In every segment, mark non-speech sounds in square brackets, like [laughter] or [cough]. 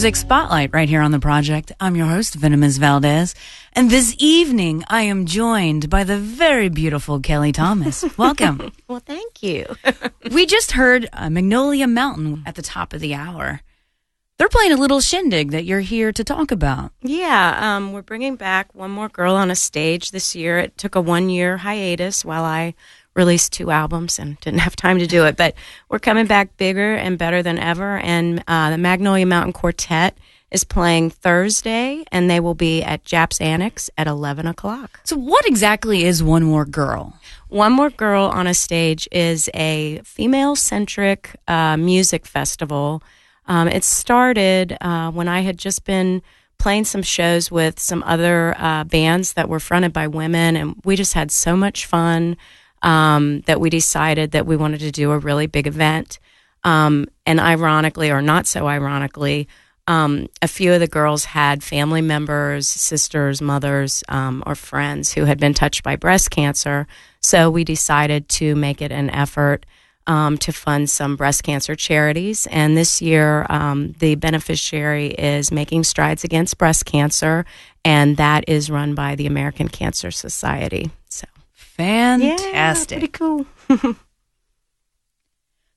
Music Spotlight right here on the project. I'm your host, Venomous Valdez. And this evening, I am joined by the very beautiful Kelly Thomas. [laughs] Welcome. Well, thank you. [laughs] we just heard uh, Magnolia Mountain at the top of the hour. They're playing a little shindig that you're here to talk about. yeah, um, we're bringing back one more girl on a stage this year. It took a one year hiatus while I released two albums and didn't have time to do it, but we're coming back bigger and better than ever. And uh, the Magnolia Mountain Quartet is playing Thursday, and they will be at Japp's Annex at 11 o'clock. So, what exactly is One More Girl? One More Girl on a Stage is a female centric uh, music festival. Um, it started uh, when I had just been playing some shows with some other uh, bands that were fronted by women, and we just had so much fun um, that we decided that we wanted to do a really big event. Um, and ironically, or not so ironically, um, a few of the girls had family members, sisters, mothers, um, or friends who had been touched by breast cancer. So we decided to make it an effort um, to fund some breast cancer charities. And this year, um, the beneficiary is Making Strides Against Breast Cancer, and that is run by the American Cancer Society. Fantastic. pretty cool. [laughs]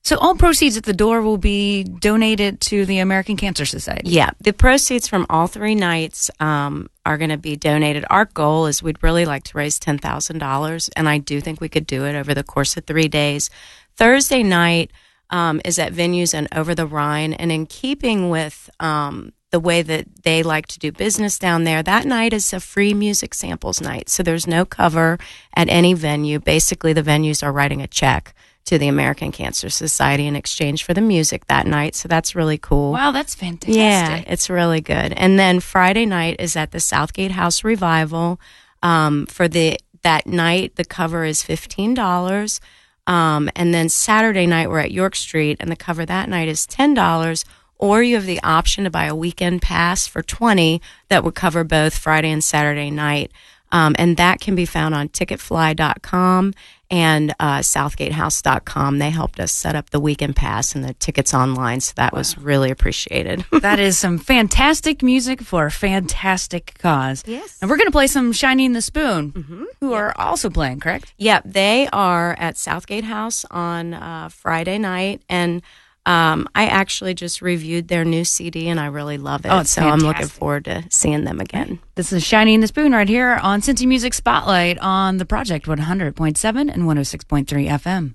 So, all proceeds at the door will be donated to the American Cancer Society. Yeah, the proceeds from all three nights um, are going to be donated. Our goal is we'd really like to raise ten thousand dollars, and I do think we could do it over the course of three days. Thursday night um, is at venues and over the Rhine, and in keeping with um, the way that they like to do business down there, that night is a free music samples night. So there's no cover at any venue. Basically, the venues are writing a check to the American Cancer Society in exchange for the music that night. So that's really cool. Wow, that's fantastic. Yeah, it's really good. And then Friday night is at the Southgate House Revival. Um, for the that night, the cover is fifteen dollars. Um, and then Saturday night we're at York Street, and the cover that night is ten dollars. Or you have the option to buy a weekend pass for twenty that would cover both Friday and Saturday night. Um, and that can be found on ticketfly.com and uh, southgatehouse.com. They helped us set up the weekend pass and the tickets online, so that was really appreciated. [laughs] that is some fantastic music for a fantastic cause. Yes. And we're going to play some Shiny and the Spoon, who are also playing, correct? Yep, they are at Southgate House on uh, Friday night, and um, I actually just reviewed their new CD, and I really love it. Oh, so I'm looking forward to seeing them again. This is Shiny and the Spoon right here on Cincy Music Spotlight on the Project 100.7 and 106.3 FM.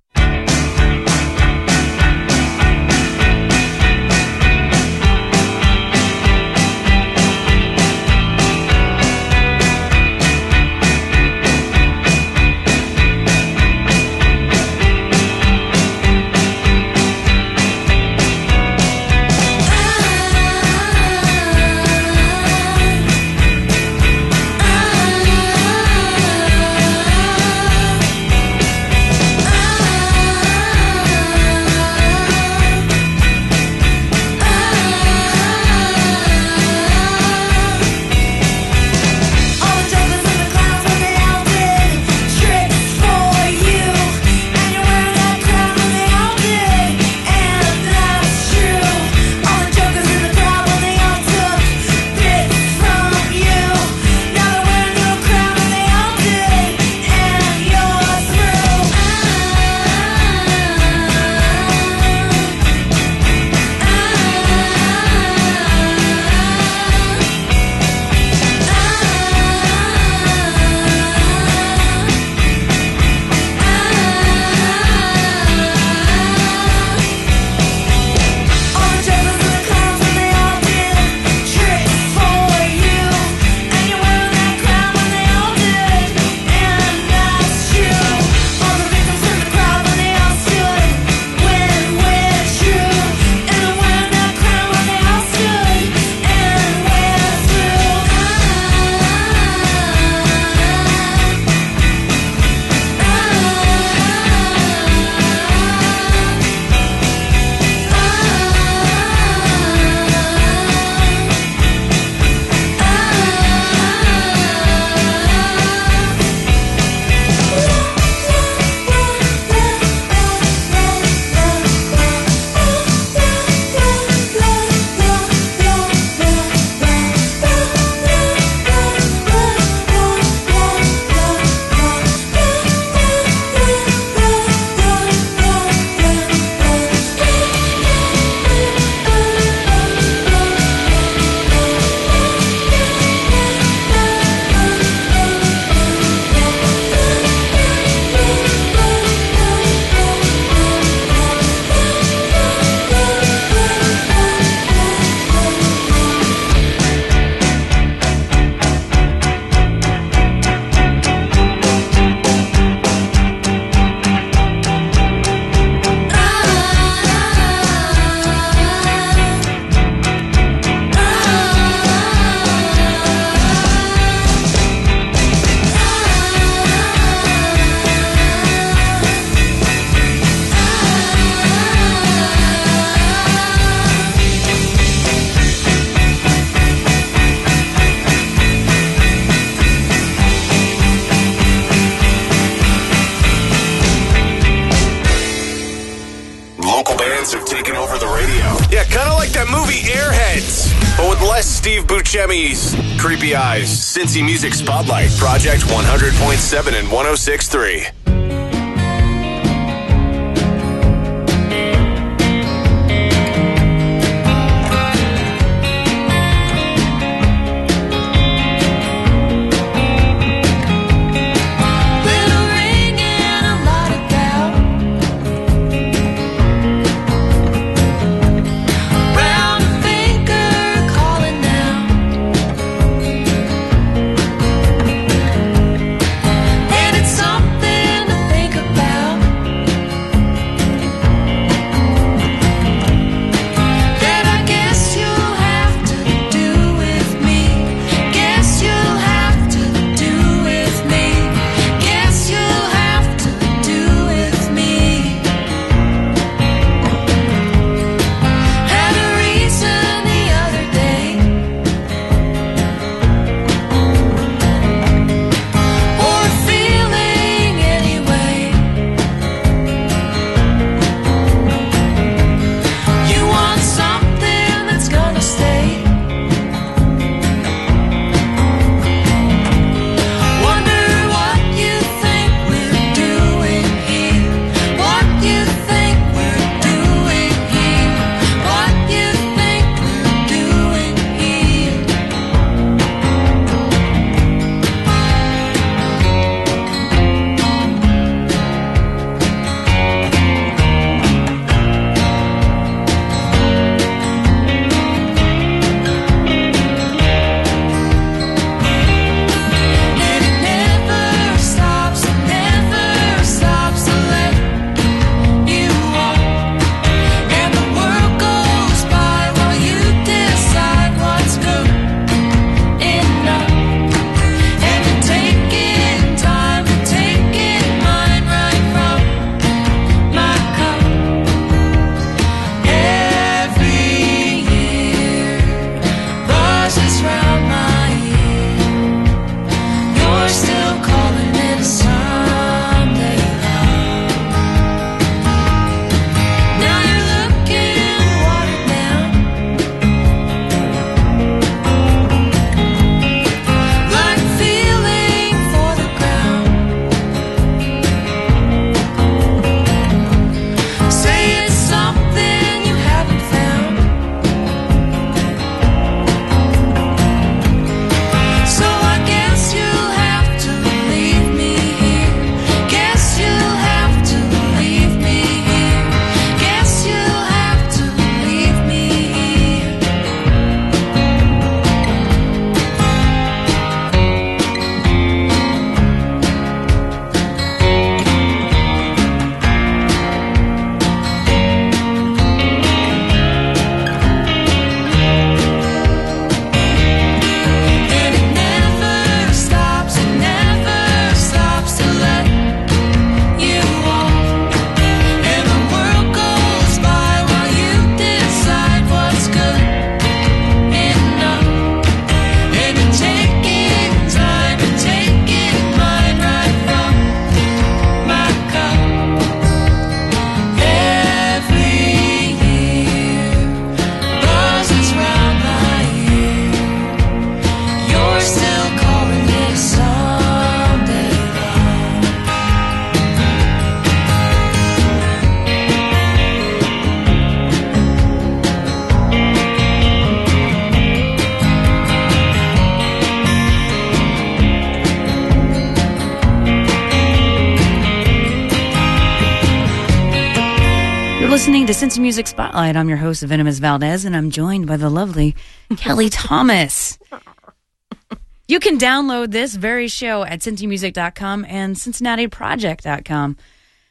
Steve Buscemi's Creepy Eyes, Cincy Music Spotlight, Project 100.7 and 106.3. listening to Cincy Music Spotlight. I'm your host, Venomous Valdez, and I'm joined by the lovely Kelly [laughs] Thomas. You can download this very show at cincymusic.com and cincinnatiproject.com.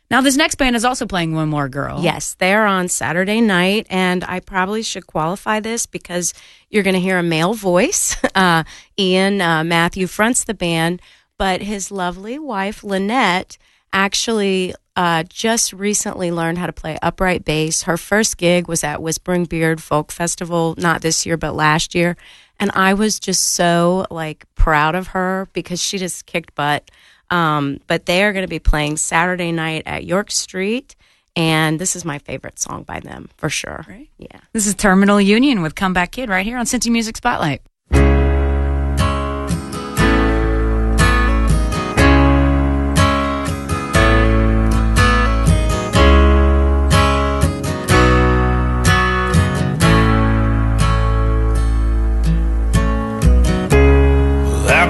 Now, this next band is also playing One More Girl. Yes, they're on Saturday night, and I probably should qualify this because you're going to hear a male voice. [laughs] Uh, Ian uh, Matthew fronts the band, but his lovely wife Lynette actually uh, just recently learned how to play upright bass. Her first gig was at Whispering Beard Folk Festival, not this year, but last year. And I was just so like proud of her because she just kicked butt. Um, but they are going to be playing Saturday night at York Street. And this is my favorite song by them for sure. Right. Yeah. This is Terminal Union with Comeback Kid right here on Cincy Music Spotlight.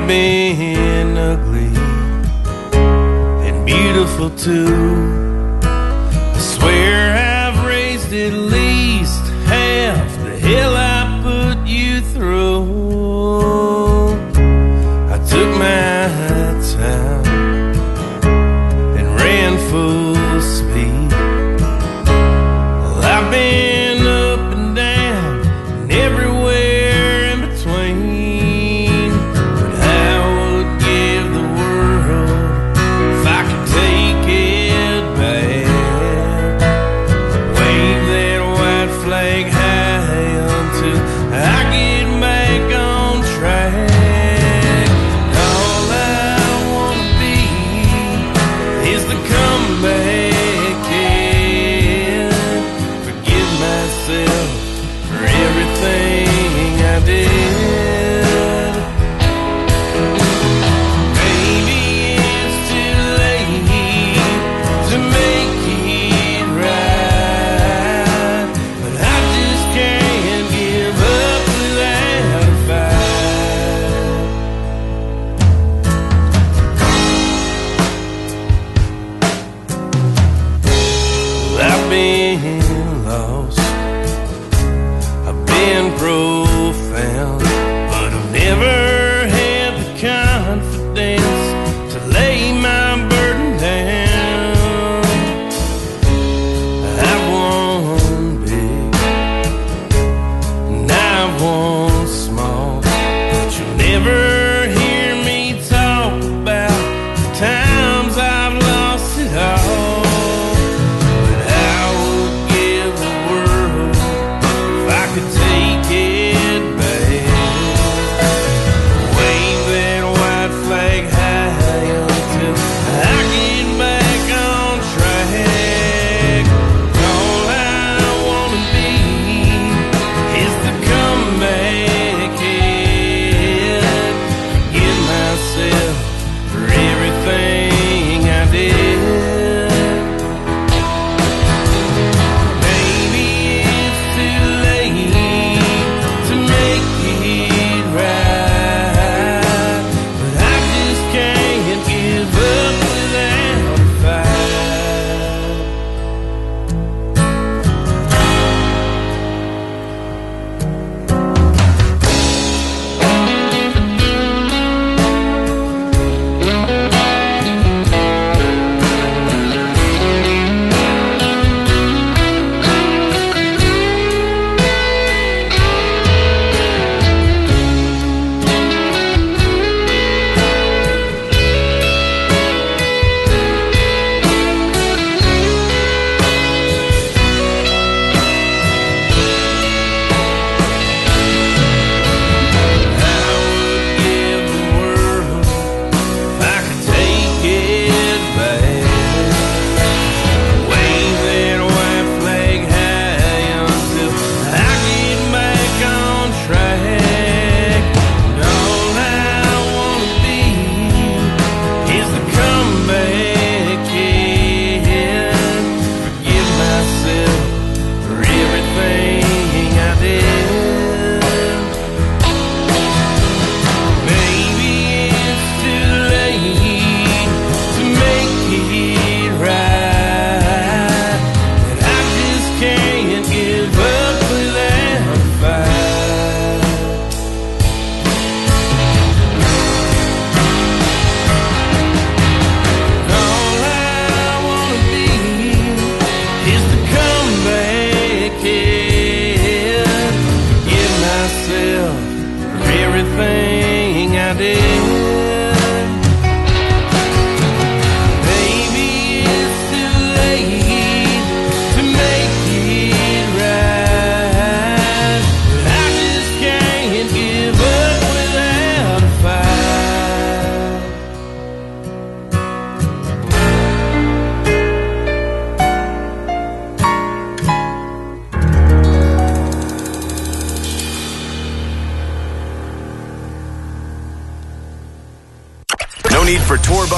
being ugly and beautiful too. I swear I've raised it.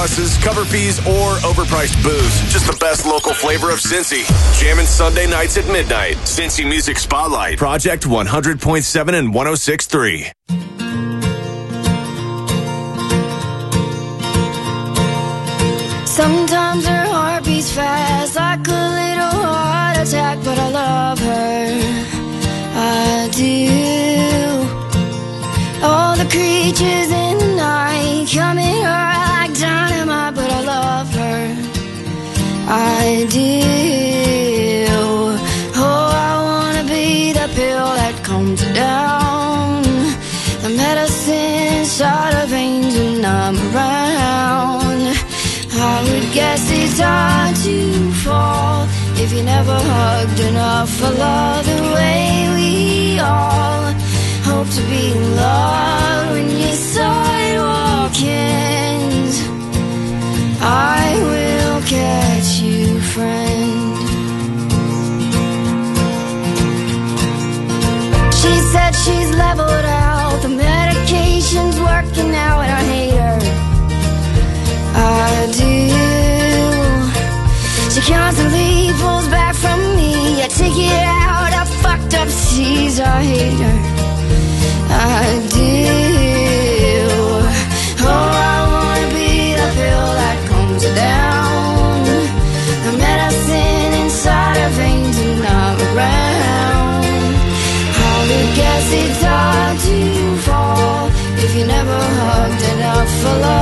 Buses, cover fees, or overpriced booze. Just the best local flavor of Cincy. Jamming Sunday nights at midnight. Cincy Music Spotlight. Project 100.7 and 106.3. Sometimes her heart beats fast like a little heart attack, but I love her. I do. All the creatures in the night come Oh, I wanna be the pill that calms her down. The medicine veins when I'm around. I would guess it's hard to fall if you never hugged enough for love the way we all hope to be in love when your sidewalk ends. I will catch you, friend. She said she's leveled out, the medication's working out, and I hate her. I do. She constantly pulls back from me. I take it out, I fucked up seas. I hate her. I do. Enough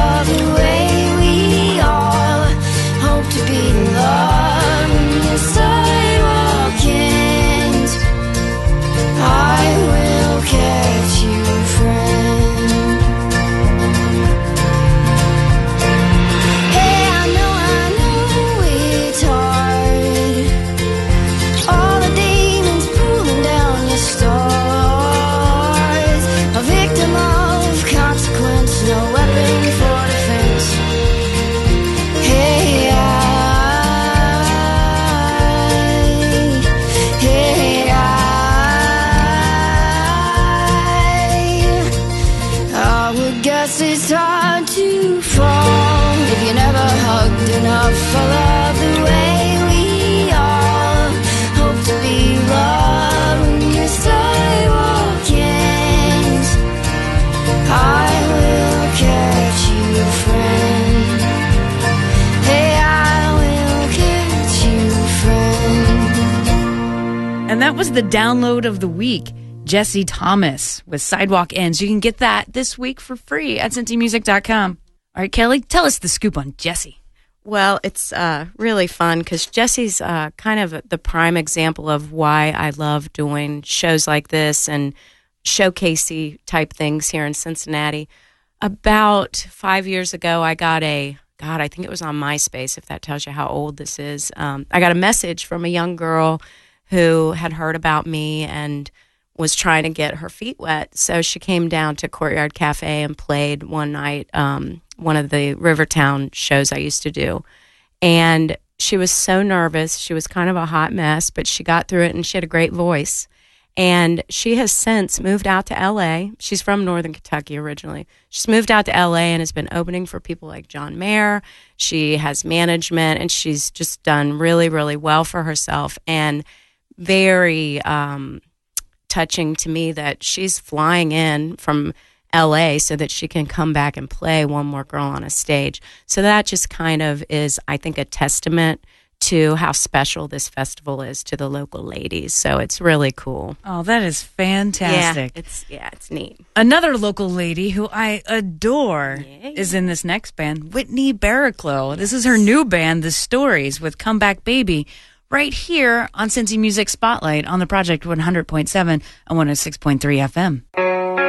that was the download of the week. Jesse Thomas with Sidewalk Ends. You can get that this week for free at cincymusic.com. All right, Kelly, tell us the scoop on Jesse. Well, it's uh, really fun because Jesse's uh, kind of the prime example of why I love doing shows like this and showcasey type things here in Cincinnati. About five years ago, I got a God, I think it was on MySpace. If that tells you how old this is, um, I got a message from a young girl who had heard about me and was trying to get her feet wet. So she came down to Courtyard Cafe and played one night, um, one of the Rivertown shows I used to do. And she was so nervous. She was kind of a hot mess, but she got through it and she had a great voice. And she has since moved out to LA. She's from Northern Kentucky originally. She's moved out to LA and has been opening for people like John Mayer. She has management and she's just done really, really well for herself. And very um, touching to me that she's flying in from LA so that she can come back and play One More Girl on a stage. So that just kind of is, I think, a testament to how special this festival is to the local ladies. So it's really cool. Oh, that is fantastic. Yeah, it's yeah, it's neat. Another local lady who I adore is in this next band, Whitney Barraclough. This is her new band, The Stories, with Comeback Baby, right here on Cincy Music Spotlight on the Project 100.7 and 106.3 FM.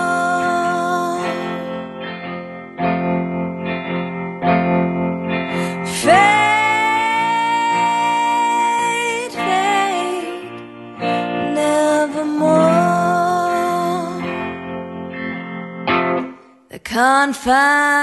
fire.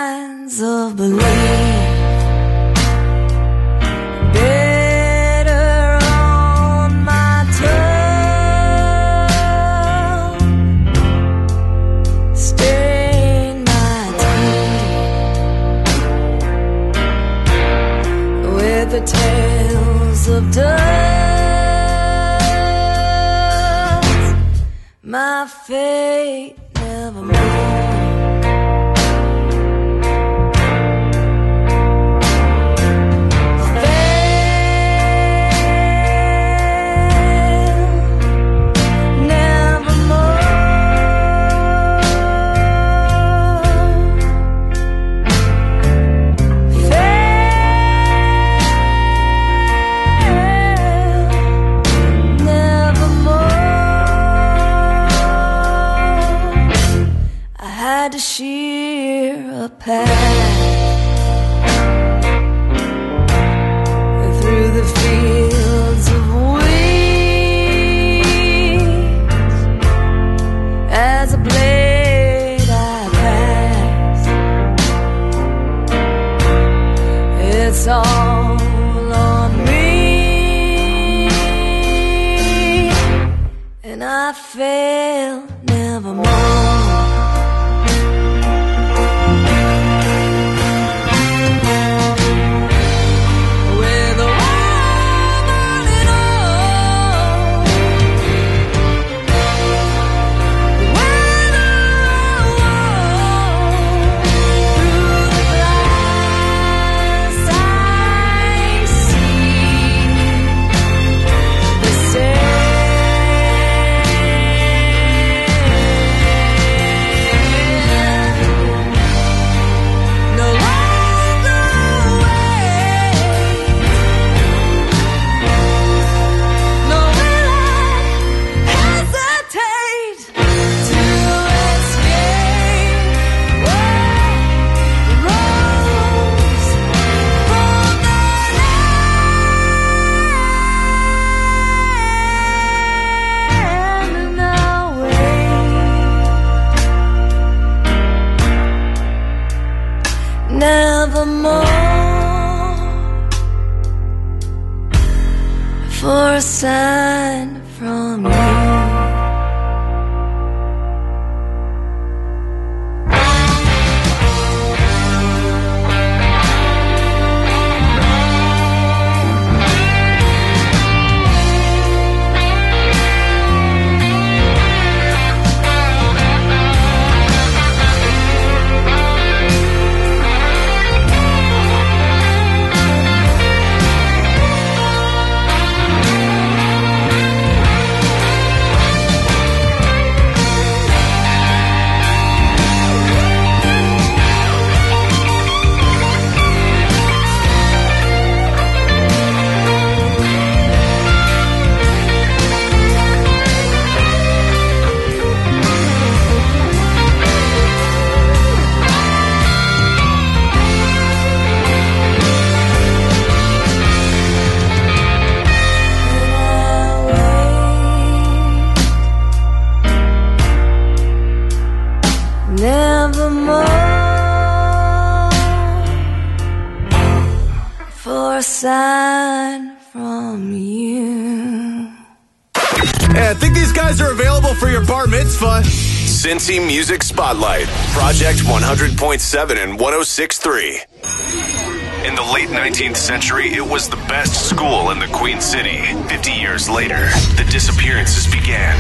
Spotlight, Project 100.7 and 106.3. In the late 19th century, it was the best school in the Queen City. 50 years later, the disappearances began,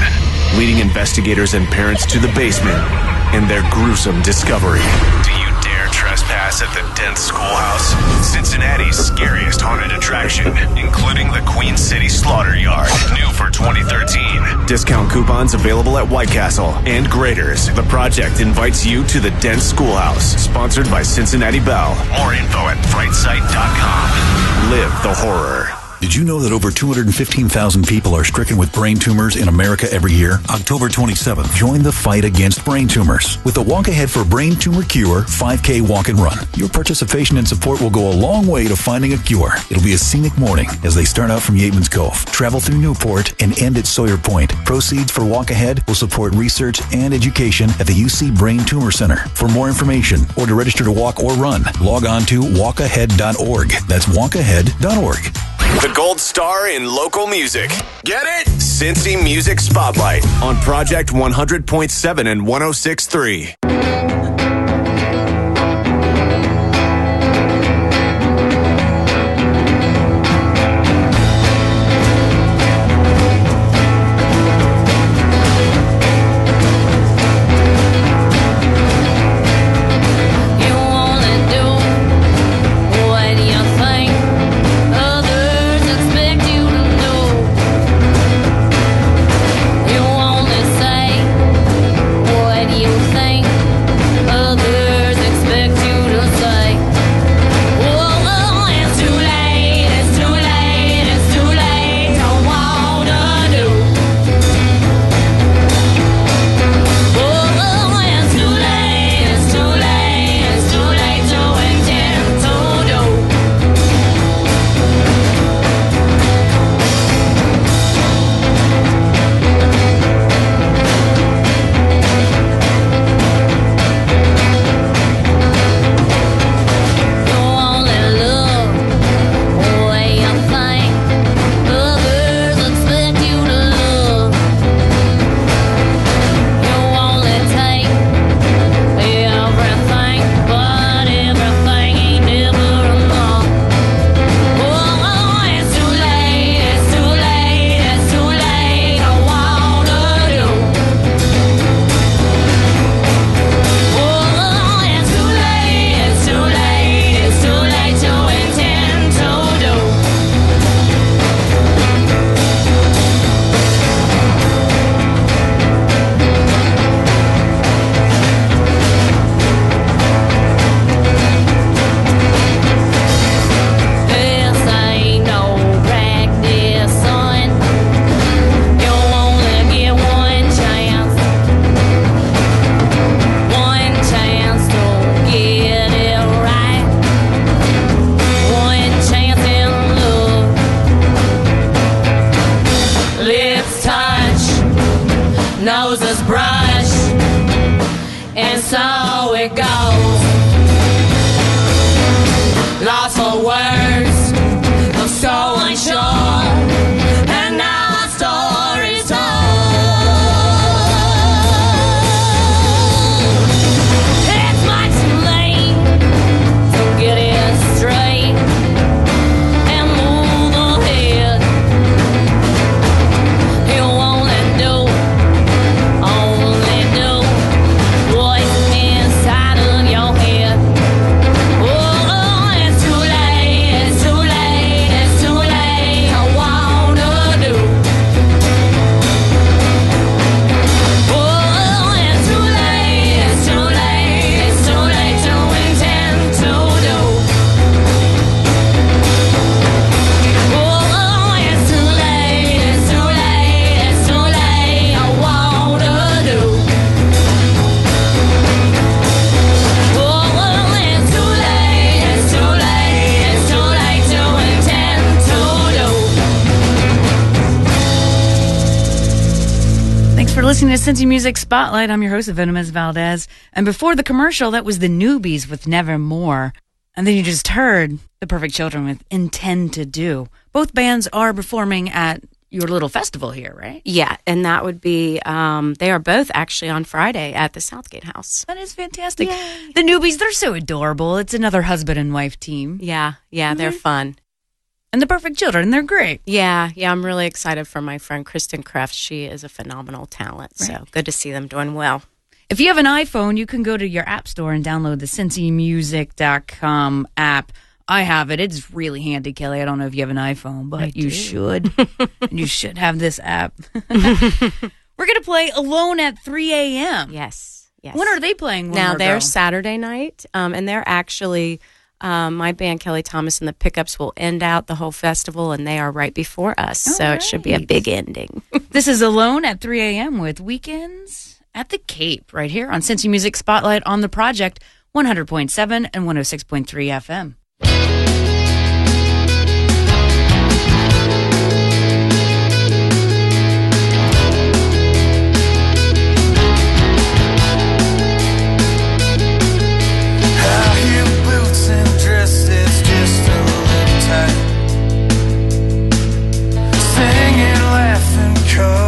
leading investigators and parents to the basement and their gruesome discovery. Do you dare trespass at the Dent Schoolhouse? Cincinnati's scariest haunted attraction, including the Queen City Slaughter Yard, new for 2013. Discount coupons available at White Castle and Graeter's. The project invites you to the Dent Schoolhouse, sponsored by Cincinnati Bell. More info at frightsight.com. Live the horror. Did you know that over 215,000 people are stricken with brain tumors in America every year? October 27th, join the fight against brain tumors with the Walk Ahead for Brain Tumor Cure 5K Walk and Run. Your participation and support will go a long way to finding a cure. It'll be a scenic morning as they start out from Yeatman's Cove, travel through Newport, and end at Sawyer Point. Proceeds for Walk Ahead will support research and education at the UC Brain Tumor Center. For more information or to register to walk or run, log on to walkahead.org. That's walkahead.org. The gold star in local music. Get it? Cincy Music Spotlight on Project 100.7 and 106.3. for listening to Cincy Music Spotlight. I'm your host, Venomous Valdez. And before the commercial, that was the Newbies with Nevermore. And then you just heard The Perfect Children with Intend to Do. Both bands are performing at your little festival here, right? Yeah, and that would be, um, they are both actually on Friday at the Southgate House. That is fantastic. The Newbies, they're so adorable. It's another husband and wife team. Yeah, yeah, they're fun. And The Perfect Children, they're great. Yeah, yeah, I'm really excited for my friend Kristen Kreft. She is a phenomenal talent. So good to see them doing well. If you have an iPhone, you can go to your app store and download the cincymusic.com app. I have it. It's really handy, Kelly. I don't know if you have an iPhone, but you should. [laughs] you should have this app. [laughs] We're going to play Alone at 3 a.m. Yes, yes. When are they playing? now they're? Saturday night, um, and they're actually um, my band Kelly Thomas and the Pickups will end out the whole festival, and they are right before us, so it should be a big ending. [laughs] This is Alone at 3 a.m. with Weekends at the Cape right here on Cincy Music Spotlight on the Project 100.7 and 106.3 FM. Laughing,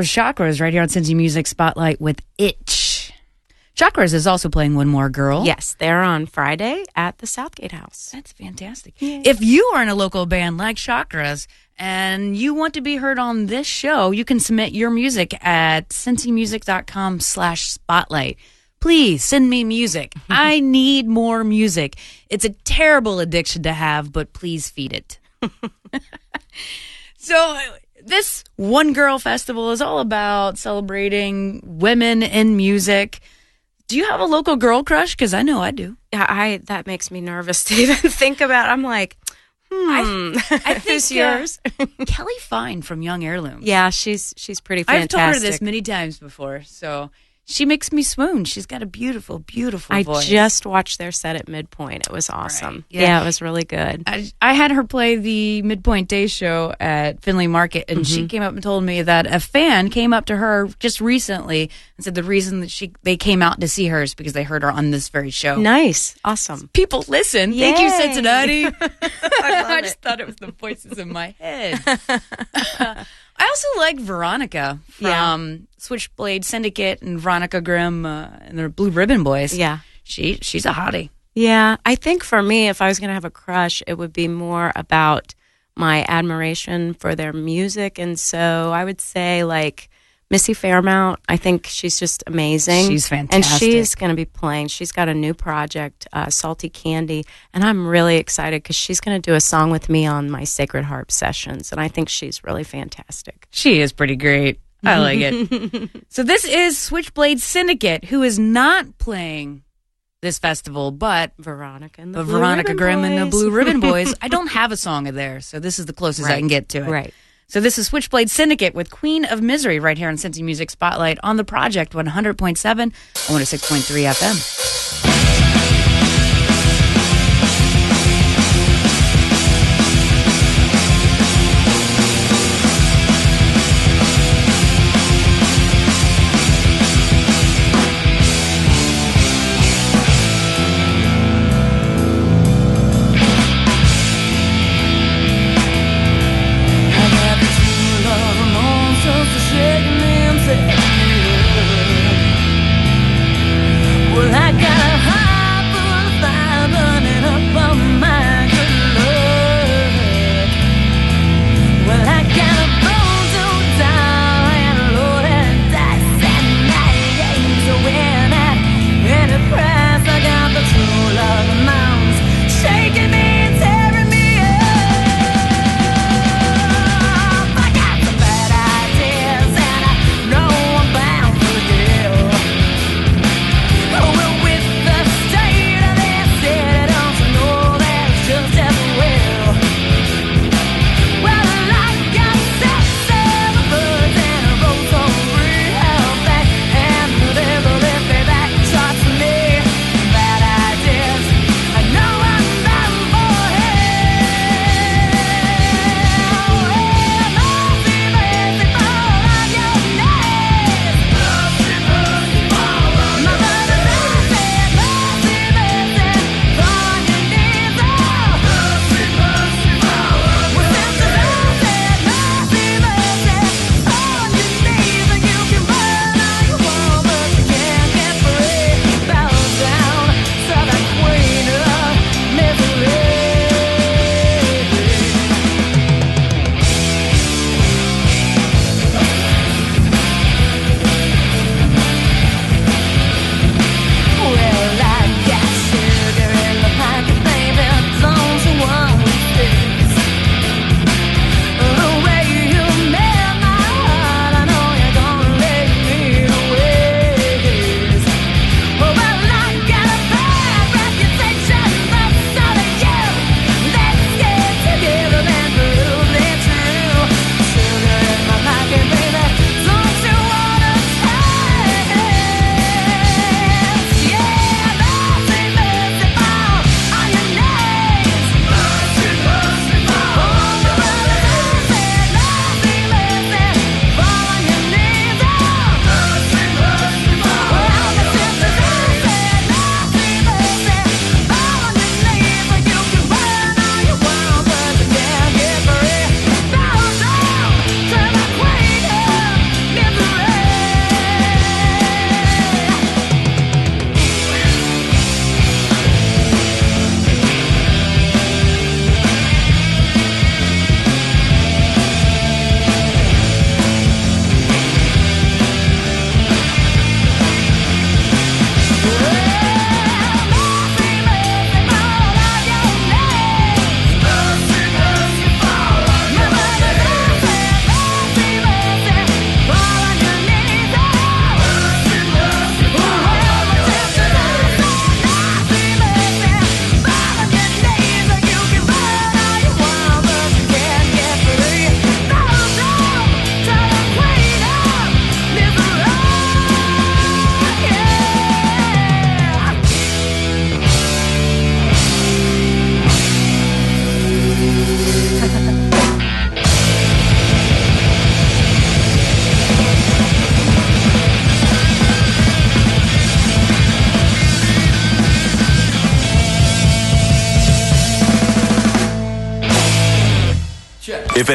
Was Chakras right here on Cincy Music Spotlight with Itch. Chakras is also playing One More Girl. Yes, they're on Friday at the Southgate House. That's fantastic. If you are in a local band like Chakras and you want to be heard on this show, you can submit your music at cincymusic.com slash spotlight. Please send me music. [laughs] I need more music. It's a terrible addiction to have, but please feed it. [laughs] [laughs] so this One Girl Festival is all about celebrating women in music. Do you have a local girl crush? Because I know I do. Yeah, I that makes me nervous to [laughs] even think about. I'm like, hmm, I [laughs] think who's uh, yours? [laughs] Kelly Fine from Young Heirloom. yeah, she's she's pretty I've fantastic. told her this many times before, so she makes me swoon. She's got a beautiful, beautiful I voice. just watched their set at Midpoint. It was awesome. Yeah. Yeah. it was really good. I, I had her play the Midpoint Day show at Findlay Market, and Mm-hmm. she came up and told me that a fan came up to her just recently and said the reason that she they came out to see her is because they heard her on this very show. Nice, awesome. People listen. Thank you, Cincinnati. [laughs] [laughs] I, just thought it was the voices in my head. [laughs] I also like Veronica from Switchblade Syndicate and Veronica Grimm uh, and the Blue Ribbon Boys. Yeah. she she's a hottie. Yeah, I think for me, if I was going to have a crush, it would be more about my admiration for their music, and so I would say like Missy Fairmount. I think she's just amazing. She's fantastic. and she's going to be playing. She's got a new project, uh, Salty Candy, and I'm really excited because she's going to do a song with me on my Sacred Harp sessions, and I think she's really fantastic. She is pretty great. I like it. [laughs] so this is Switchblade Syndicate, who is not playing this festival, but Veronica and the Blue Veronica Ribbon Grimm and the Blue Ribbon Boys. [laughs] I don't have a song of theirs, so this is the closest I can get to it. Right. So this is Switchblade Syndicate with Queen of Misery right here on Cincy Music Spotlight on the project 100.7 and 106.3 FM.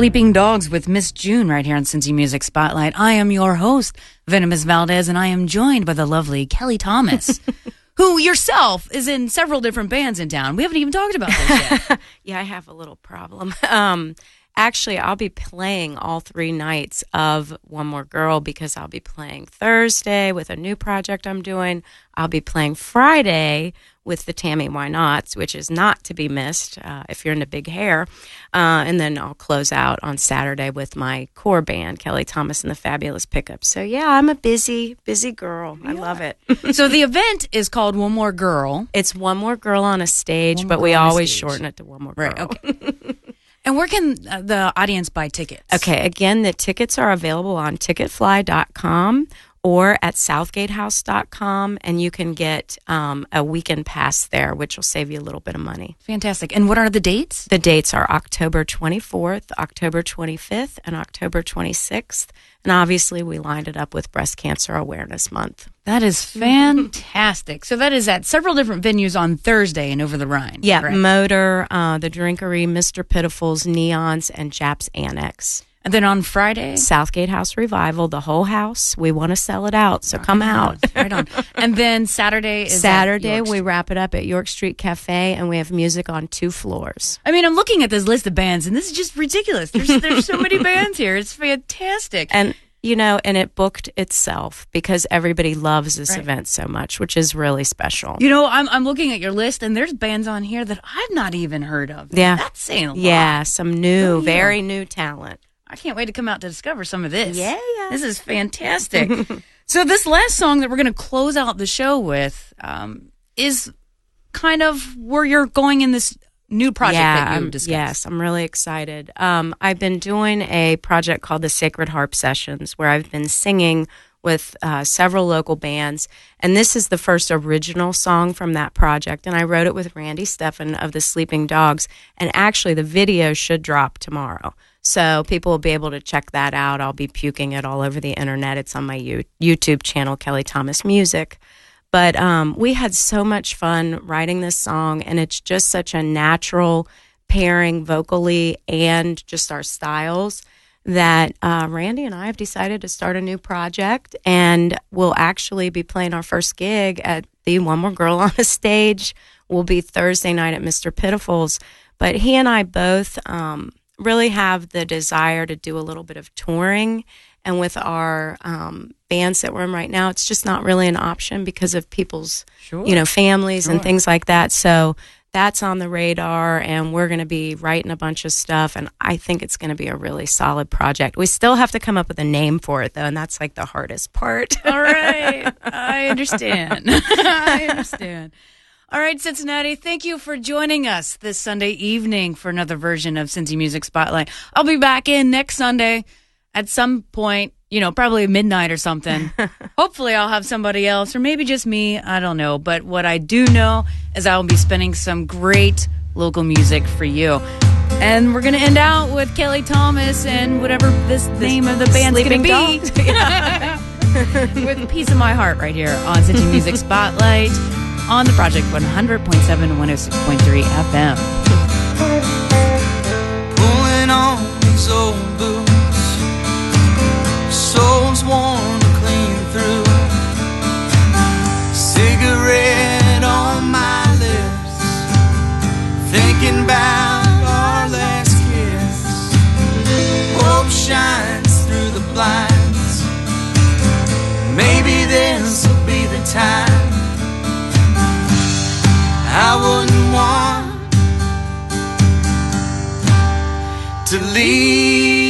Sleeping Dogs with Miss June right here on Cincy Music Spotlight. I am your host, Venomous Valdez, and I am joined by the lovely Kelly Thomas, [laughs] who yourself is in several different bands in town. We haven't even talked about this yet. [laughs] Yeah, I have a little problem. [laughs] Um, actually, I'll be playing all three nights of One More Girl because I'll be playing Thursday with a new project I'm doing. I'll be playing Friday with the Tammy Why Nots, which is not to be missed uh, if you're into big hair. Uh, and then I'll close out on Saturday with my core band, Kelly Thomas and the Fabulous Pickups. So, yeah, I'm a busy, busy girl. I love it. [laughs] so the event is called One More Girl. it's One More Girl on a Stage, One but we Girl on a always Stage. shorten it to One More Girl. Right, okay. [laughs] and where can uh, the audience buy tickets? Okay, again, the tickets are available on ticketfly.com or at southgatehouse.com, and you can get um, a weekend pass there, which will save you a little bit of money. Fantastic. And what are the dates? The dates are October 24th, October 25th, and October 26th. And obviously, we lined it up with Breast Cancer Awareness Month. That is [laughs] fantastic. so that is at several different venues on Thursday and over the Rhine. Yeah, correct? MOTR, uh, The Drinkery, Mr. Pitiful's, Neons, and Japp's Annex. And then on Friday. Southgate House Revival, the whole house. We want to sell it out, so come out. right on. [laughs] And then Saturday is Saturday, we wrap it up at York Street Cafe, and we have music on two floors. I mean, I'm looking at this list of bands, and this is just ridiculous. There's there's so many [laughs] bands here. It's fantastic. And you know, and it booked itself because everybody loves this Right. event so much, which is really special. you know, I'm I'm looking at your list, and there's bands on here that I've not even heard of. Yeah. that's saying a lot. yeah, some new, very new talent. I can't wait to come out to discover some of this. Yeah. This is fantastic. [laughs] so this last song that we're going to close out the show with um, is kind of where you're going in this new project that you discussed. yes, I'm really excited. Um, I've been doing a project called the Sacred Harp Sessions, where I've been singing with uh, several local bands, and this is the first original song from that project. And I wrote it with Randy Steffen of the Sleeping Dogs, and actually the video should drop tomorrow. So people will be able to check that out. I'll be puking it all over the internet. It's on my you- YouTube channel, Kelly Thomas Music. But um, we had so much fun writing this song, and it's just such a natural pairing vocally and just our styles that uh, Randy and I have decided to start a new project, and we'll actually be playing our first gig at the One More Girl on a Stage. Will be Thursday night at Mr. Pitiful's. But he and I both um, really have the desire to do a little bit of touring. And with our um, bands that we're in right now, it's just not really an option because of people's, you know, families and things like that. So that's on the radar, and we're going to be writing a bunch of stuff. And I think it's going to be a really solid project. We still have to come up with a name for it, though, and that's like the hardest part. All right. [laughs] I understand. [laughs] I understand. All right, Cincinnati, thank you for joining us this Sunday evening for another version of Cincy Music Spotlight. I'll be back in next Sunday at some point, you know, probably midnight or something. [laughs] Hopefully, I'll have somebody else or maybe just me. I don't know. But what I do know is I will be spinning some great local music for you. And we're going to end out with Kelly Thomas and whatever this name of the band's going to be. [laughs] with Piece of My Heart right here on Cincy Music [laughs] Spotlight on the Project 100.7 106.3 FM. pulling on these old boots. Soul's worn clean through. Cigarette on my lips. Thinking about our last kiss. Hope shines through the blinds. Maybe this will be the time. I wouldn't want to leave.